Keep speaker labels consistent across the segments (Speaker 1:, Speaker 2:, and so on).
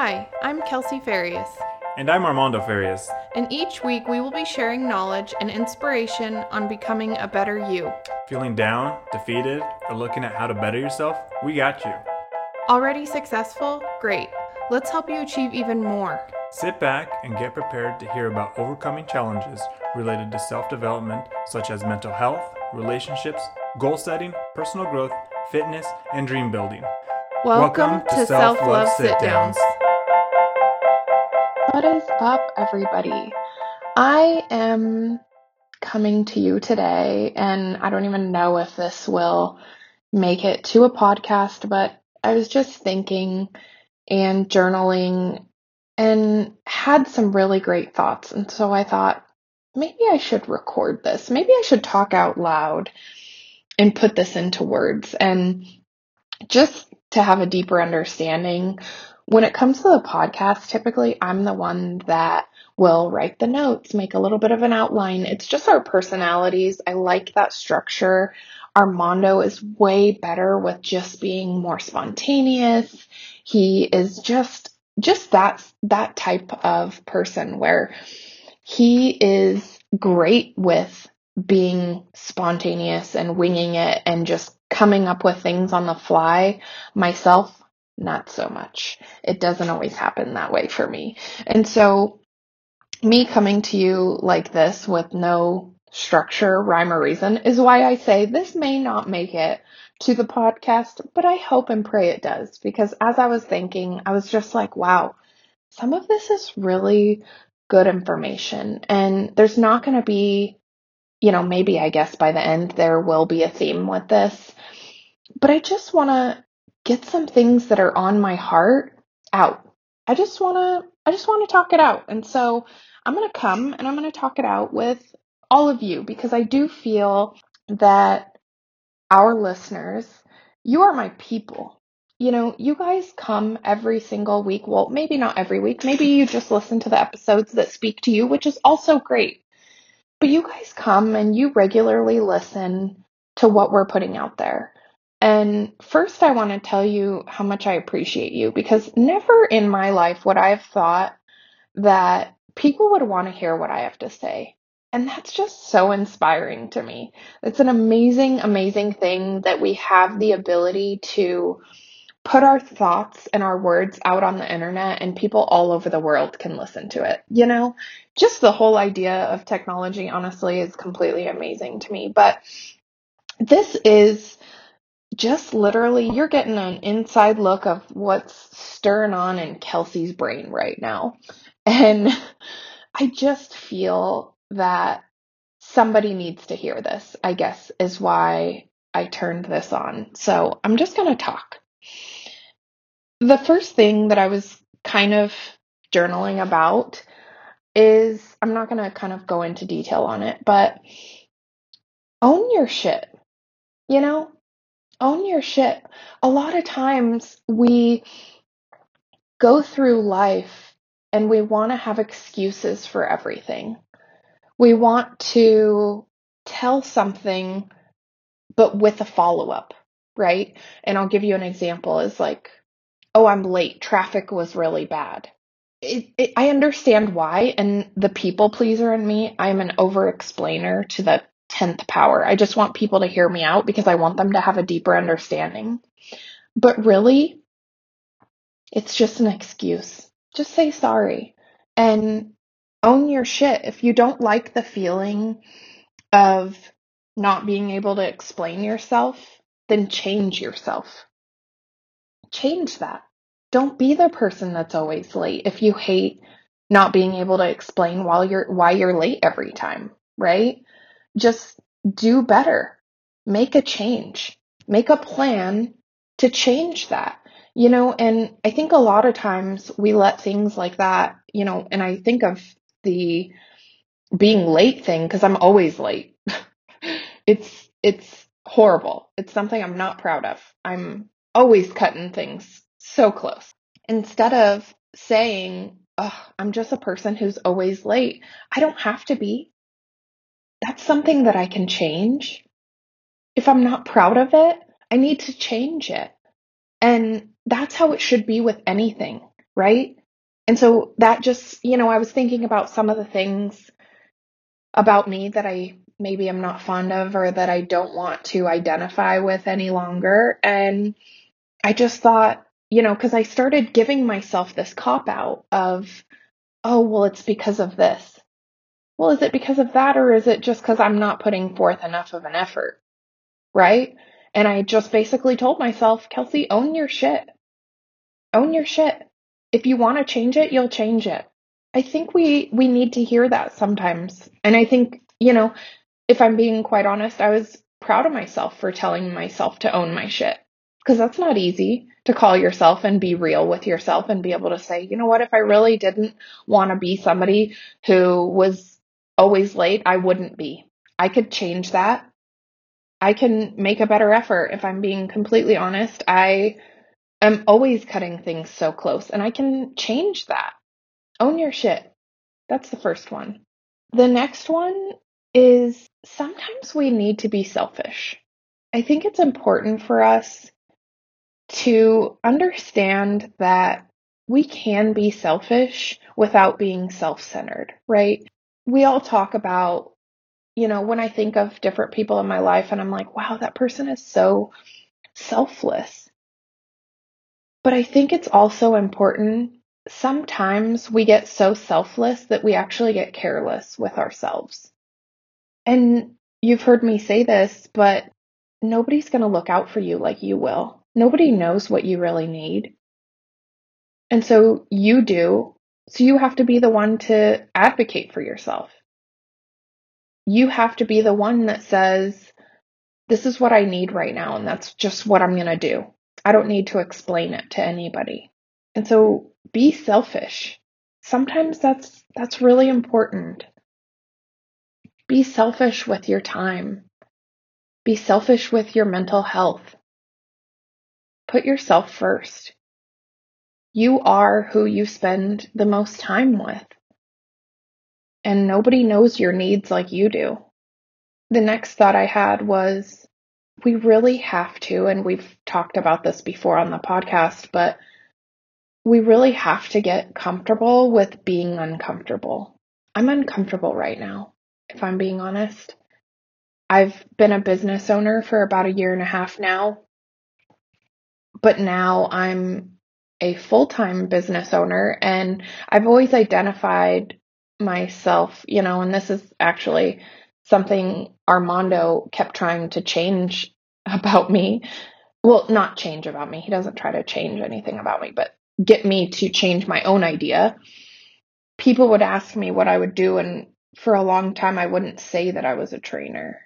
Speaker 1: Hi, I'm Kelsey Farias,
Speaker 2: And I'm Armando Farias.
Speaker 1: and each week we will be sharing knowledge and inspiration on becoming a better you.
Speaker 2: Feeling down, defeated, or looking at how to better yourself? We got you.
Speaker 1: Already successful? Great. Let's help you achieve even more.
Speaker 2: Sit back and get prepared to hear about overcoming challenges related to self development, such as mental health, relationships, goal setting, personal growth, fitness, and dream building.
Speaker 1: Welcome, to Self Love Sit Downs.
Speaker 3: What is up, everybody? I am coming to you today, and I don't even know if this will make it to a podcast, but I was just thinking and journaling and had some really great thoughts. And so I thought, maybe I should record this. Maybe I should talk out loud and put this into words. And just to have a deeper understanding when it comes to the podcast, typically I'm the one that will write the notes, make a little bit of an outline. It's just our personalities. I like that structure. Armando is way better with just being more spontaneous. He is just just that that type of person where he is great with being spontaneous and winging it and just coming up with things on the fly. Myself, not so much. It doesn't always happen that way for me. And so, me coming to you like this with no structure, rhyme, or reason is why I say this may not make it to the podcast, but I hope and pray it does. Because as I was thinking, I was just like, wow, some of this is really good information. And there's not going to be, you know, maybe I guess by the end there will be a theme with this. But I just want to get some things that are on my heart out. I just want to I just want to talk it out. And so I'm going to come and I'm going to talk it out with all of you because I do feel that our listeners, you are my people. You know, you guys come every single week. Well, maybe not every week. Maybe you just listen to the episodes that speak to you, which is also great. But you guys come and you regularly listen to what we're putting out there. And first, I want to tell you how much I appreciate you because never in my life would I have thought that people would want to hear what I have to say. And that's just so inspiring to me. It's an amazing, amazing thing that we have the ability to put our thoughts and our words out on the internet and people all over the world can listen to it. You know, just the whole idea of technology, honestly, is completely amazing to me. But this is just literally, you're getting an inside look of what's stirring on in Kelsey's brain right now. And I just feel that somebody needs to hear this, I guess, is why I turned this on. So I'm just going to talk. The first thing that I was kind of journaling about is I'm not going to kind of go into detail on it, but own your shit. You know, own your shit. A lot of times we go through life and we want to have excuses for everything. We want to tell something, but with a follow up, right? And I'll give you an example is like, oh, I'm late. Traffic was really bad. It, it, I understand why. And the people pleaser in me, I'm an over explainer to the 10th power. I just want people to hear me out because I want them to have a deeper understanding. But really, it's just an excuse. Just say sorry and own your shit. If you don't like the feeling of not being able to explain yourself, then change yourself. Change that. Don't be the person that's always late if you hate not being able to explain while you're why you're late every time, right? Just do better. Make a change. Make a plan to change that. You know, and I think a lot of times we let things like that, you know, and I think of the being late thing because I'm always late. it's it's horrible. It's something I'm not proud of. I'm always cutting things so close. Instead of saying, oh, I'm just a person who's always late, I don't have to be. That's something that I can change. If I'm not proud of it, I need to change it. And that's how it should be with anything, right? And so that just, you know, I was thinking about some of the things about me that I maybe I'm not fond of or that I don't want to identify with any longer. And I just thought, you know, because I started giving myself this cop out of, oh, well, it's because of this. Well, is it because of that or is it just because I'm not putting forth enough of an effort? Right? And I just basically told myself, Kelsey, own your shit. Own your shit. If you want to change it, you'll change it. I think we we need to hear that sometimes. And I think, you know, if I'm being quite honest, I was proud of myself for telling myself to own my shit. Because that's not easy to call yourself and be real with yourself and be able to say, you know what, if I really didn't want to be somebody who was always late, I wouldn't be. I could change that. I can make a better effort if I'm being completely honest. I am always cutting things so close and I can change that. Own your shit. That's the first one. The next one is sometimes we need to be selfish. I think it's important for us to understand that we can be selfish without being self centered, right? We all talk about, you know, when I think of different people in my life and I'm like, wow, that person is so selfless. But I think it's also important. Sometimes we get so selfless that we actually get careless with ourselves. And you've heard me say this, but nobody's going to look out for you like you will. Nobody knows what you really need. And so you do. So you have to be the one to advocate for yourself. You have to be the one that says, this is what I need right now. And that's just what I'm going to do. I don't need to explain it to anybody. And so be selfish. Sometimes that's, that's really important. Be selfish with your time. Be selfish with your mental health. Put yourself first. You are who you spend the most time with. And nobody knows your needs like you do. The next thought I had was we really have to, and we've talked about this before on the podcast, but we really have to get comfortable with being uncomfortable. I'm uncomfortable right now, if I'm being honest. I've been a business owner for about a year and a half now, but now I'm a full time business owner and I've always identified myself, you know, and this is actually something Armando kept trying to change about me. Well, not change about me. He doesn't try to change anything about me, but get me to change my own idea. People would ask me what I would do, and for a long time, I wouldn't say that I was a trainer.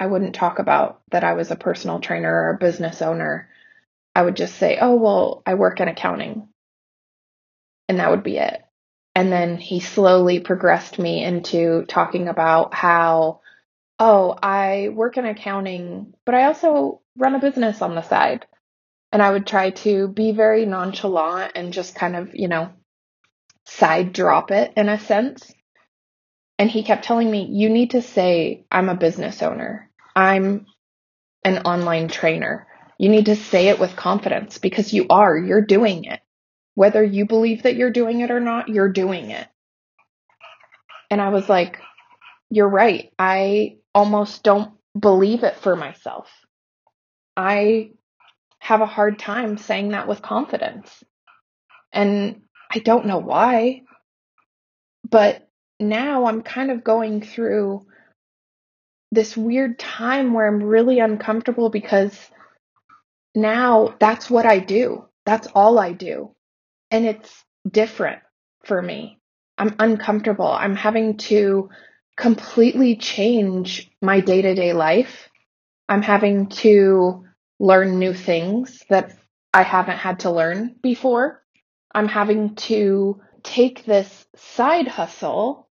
Speaker 3: I wouldn't talk about that I was a personal trainer or a business owner. I would just say, oh, well, I work in accounting. And that would be it. And then he slowly progressed me into talking about how, oh, I work in accounting, but I also run a business on the side. And I would try to be very nonchalant and just kind of, you know, side drop it in a sense. And he kept telling me, you need to say, I'm a business owner. I'm an online trainer. You need to say it with confidence because you are, you're doing it. Whether you believe that you're doing it or not, you're doing it. And I was like, you're right. I almost don't believe it for myself. I have a hard time saying that with confidence. And I don't know why. But now I'm kind of going through this weird time where I'm really uncomfortable because now that's what I do. That's all I do. And it's different for me. I'm uncomfortable. I'm having to completely change my day to day life. I'm having to learn new things that I haven't had to learn before. I'm having to take this side hustle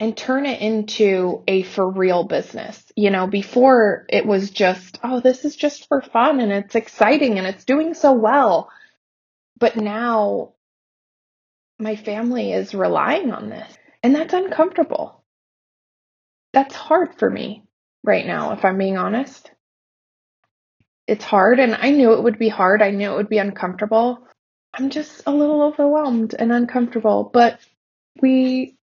Speaker 3: and turn it into a for real business. You know, before it was just, oh, this is just for fun and it's exciting and it's doing so well. But now my family is relying on this and that's uncomfortable. That's hard for me right now, if I'm being honest. It's hard and I knew it would be hard. I knew it would be uncomfortable. I'm just a little overwhelmed and uncomfortable, but we,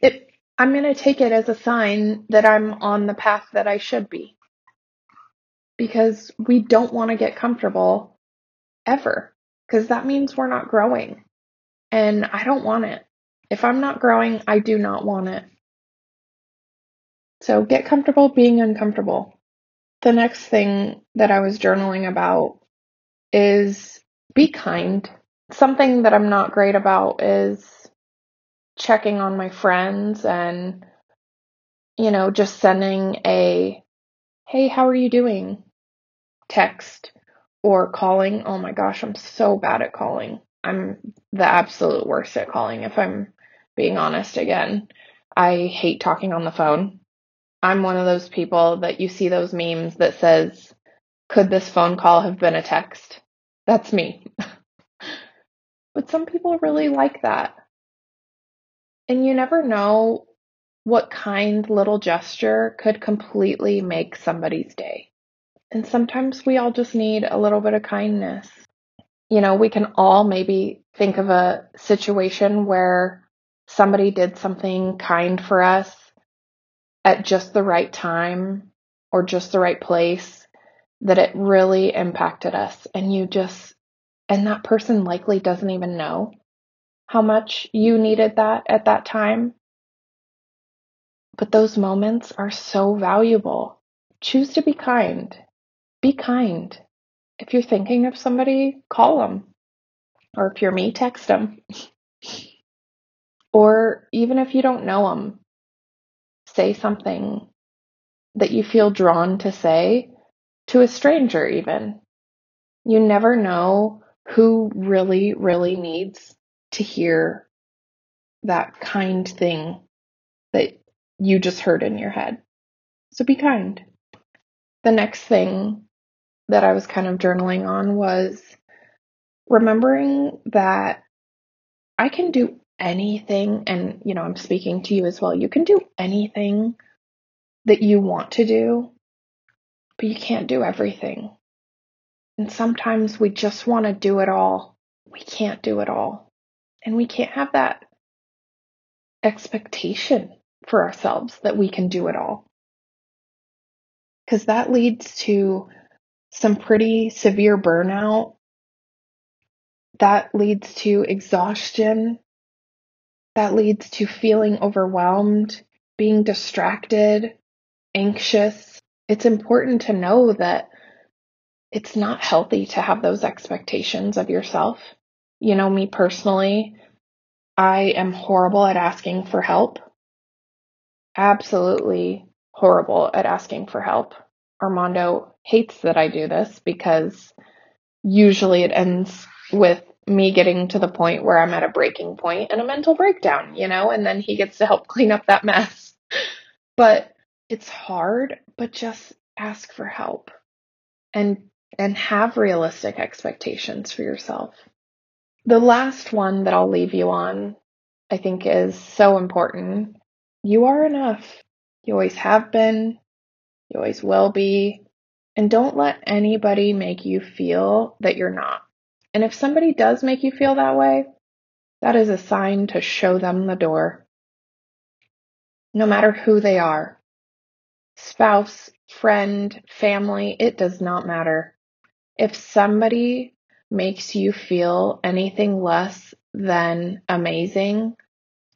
Speaker 3: it, I'm going to take it as a sign that I'm on the path that I should be. Because we don't want to get comfortable ever. Because that means we're not growing. And I don't want it. If I'm not growing, I do not want it. So get comfortable being uncomfortable. The next thing that I was journaling about is be kind. Something that I'm not great about is checking on my friends and, you know, just sending a, hey, how are you doing? text or calling. Oh my gosh, I'm so bad at calling. I'm the absolute worst at calling, if I'm being honest again. I hate talking on the phone. I'm one of those people that you see those memes that says, could this phone call have been a text? That's me. but some people really like that. And you never know what kind little gesture could completely make somebody's day. And sometimes we all just need a little bit of kindness. You know, we can all maybe think of a situation where somebody did something kind for us at just the right time or just the right place that it really impacted us. And you just, and that person likely doesn't even know how much you needed that at that time. But those moments are so valuable. Choose to be kind. Be kind. If you're thinking of somebody, call them. Or if you're me, text them. or even if you don't know them, say something that you feel drawn to say to a stranger, even. You never know who really, really needs to hear that kind thing that you just heard in your head. So be kind. The next thing that I was kind of journaling on was remembering that I can do anything, and you know, I'm speaking to you as well. You can do anything that you want to do, but you can't do everything. And sometimes we just want to do it all. We can't do it all. And we can't have that expectation for ourselves that we can do it all. Because that leads to some pretty severe burnout. That leads to exhaustion. That leads to feeling overwhelmed, being distracted, anxious. It's important to know that it's not healthy to have those expectations of yourself. You know, me personally, I am horrible at asking for help. Absolutely horrible at asking for help. Armando hates that I do this because usually it ends with me getting to the point where I'm at a breaking point and a mental breakdown, you know, and then he gets to help clean up that mess. But it's hard, but just ask for help and and have realistic expectations for yourself. The last one that I'll leave you on, I think is so important. You are enough. You always have been. You always will be. And don't let anybody make you feel that you're not. And if somebody does make you feel that way, that is a sign to show them the door. No matter who they are spouse, friend, family, it does not matter. If somebody makes you feel anything less than amazing,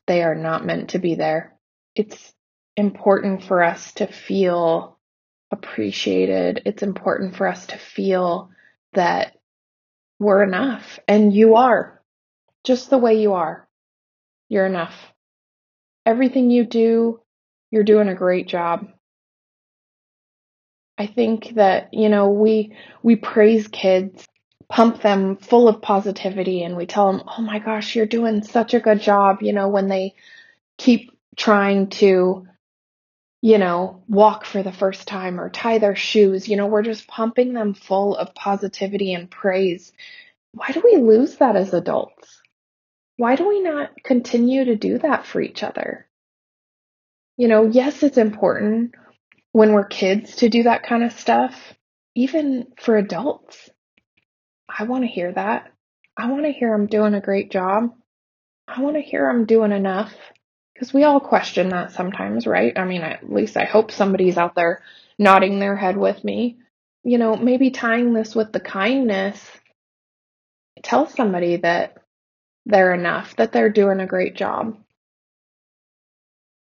Speaker 3: they are not meant to be there. It's important for us to feel appreciated. It's important for us to feel that we're enough. And you are. Just the way you are. You're enough. Everything you do, you're doing a great job. I think that, you know, we we praise kids, pump them full of positivity and we tell them, "Oh my gosh, you're doing such a good job," you know, when they keep trying to you know, walk for the first time or tie their shoes. You know, we're just pumping them full of positivity and praise. Why do we lose that as adults? Why do we not continue to do that for each other? You know, yes, it's important when we're kids to do that kind of stuff, even for adults. I want to hear that. I want to hear I'm doing a great job. I want to hear I'm doing enough. Because we all question that sometimes, right? I mean, at least I hope somebody's out there nodding their head with me. You know, maybe tying this with the kindness, tell somebody that they're enough, that they're doing a great job.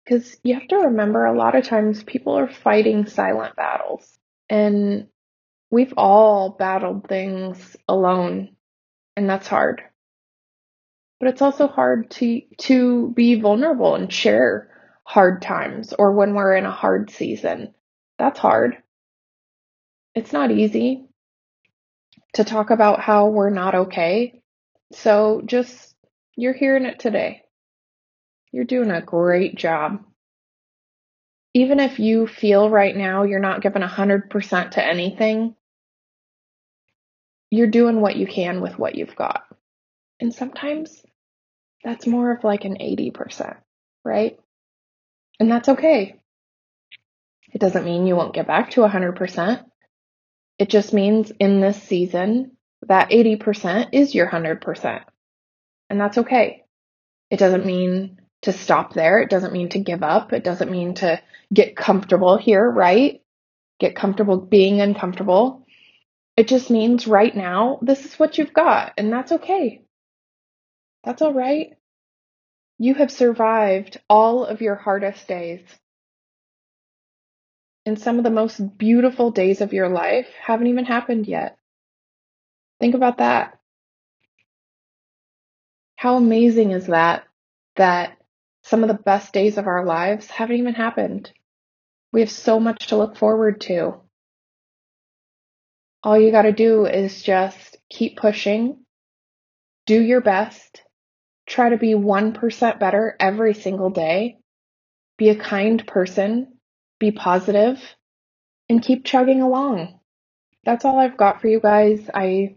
Speaker 3: Because you have to remember a lot of times people are fighting silent battles. And we've all battled things alone, and that's hard. But it's also hard to to be vulnerable and share hard times or when we're in a hard season. That's hard. It's not easy to talk about how we're not okay. So just you're hearing it today. You're doing a great job. Even if you feel right now you're not giving 100% to anything, you're doing what you can with what you've got. And sometimes that's more of like an 80%, right? And that's okay. It doesn't mean you won't get back to 100%. It just means in this season, that 80% is your 100%. And that's okay. It doesn't mean to stop there. It doesn't mean to give up. It doesn't mean to get comfortable here, right? Get comfortable being uncomfortable. It just means right now, this is what you've got, and that's okay. That's all right. You have survived all of your hardest days. And some of the most beautiful days of your life haven't even happened yet. Think about that. How amazing is that? That some of the best days of our lives haven't even happened. We have so much to look forward to. All you got to do is just keep pushing, do your best, try to be 1% better every single day, be a kind person, be positive, and keep chugging along. That's all I've got for you guys. I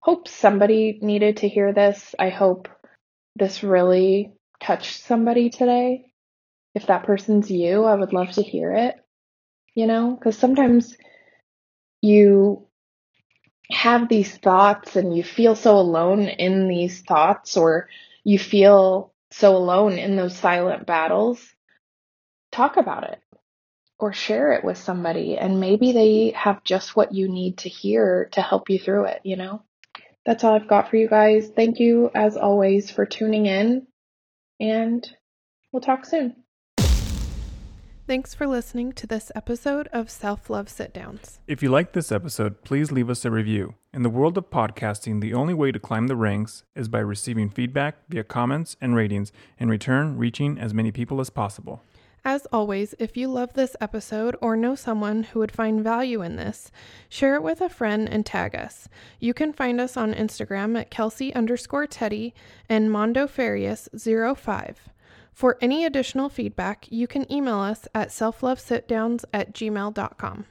Speaker 3: hope somebody needed to hear this. I hope this really touched somebody today. If that person's you, I would love to hear it. You know, because sometimes you have these thoughts and you feel so alone in these thoughts, or you feel so alone in those silent battles. Talk about it or share it with somebody, and maybe they have just what you need to hear to help you through it, you know? That's all I've got for you guys. Thank you, as always, for tuning in and we'll talk soon.
Speaker 1: Thanks for listening to this episode of Self Love Sit Downs.
Speaker 2: If you liked this episode, please leave us a review. In the world of podcasting, the only way to climb the ranks is by receiving feedback via comments and ratings, in return, reaching as many people as possible.
Speaker 1: As always, if you love this episode or know someone who would find value in this, share it with a friend and tag us. You can find us on Instagram at Kelsey underscore Teddy and Mondo Farias 05. For any additional feedback, you can email us at selflovesitdowns at gmail.com.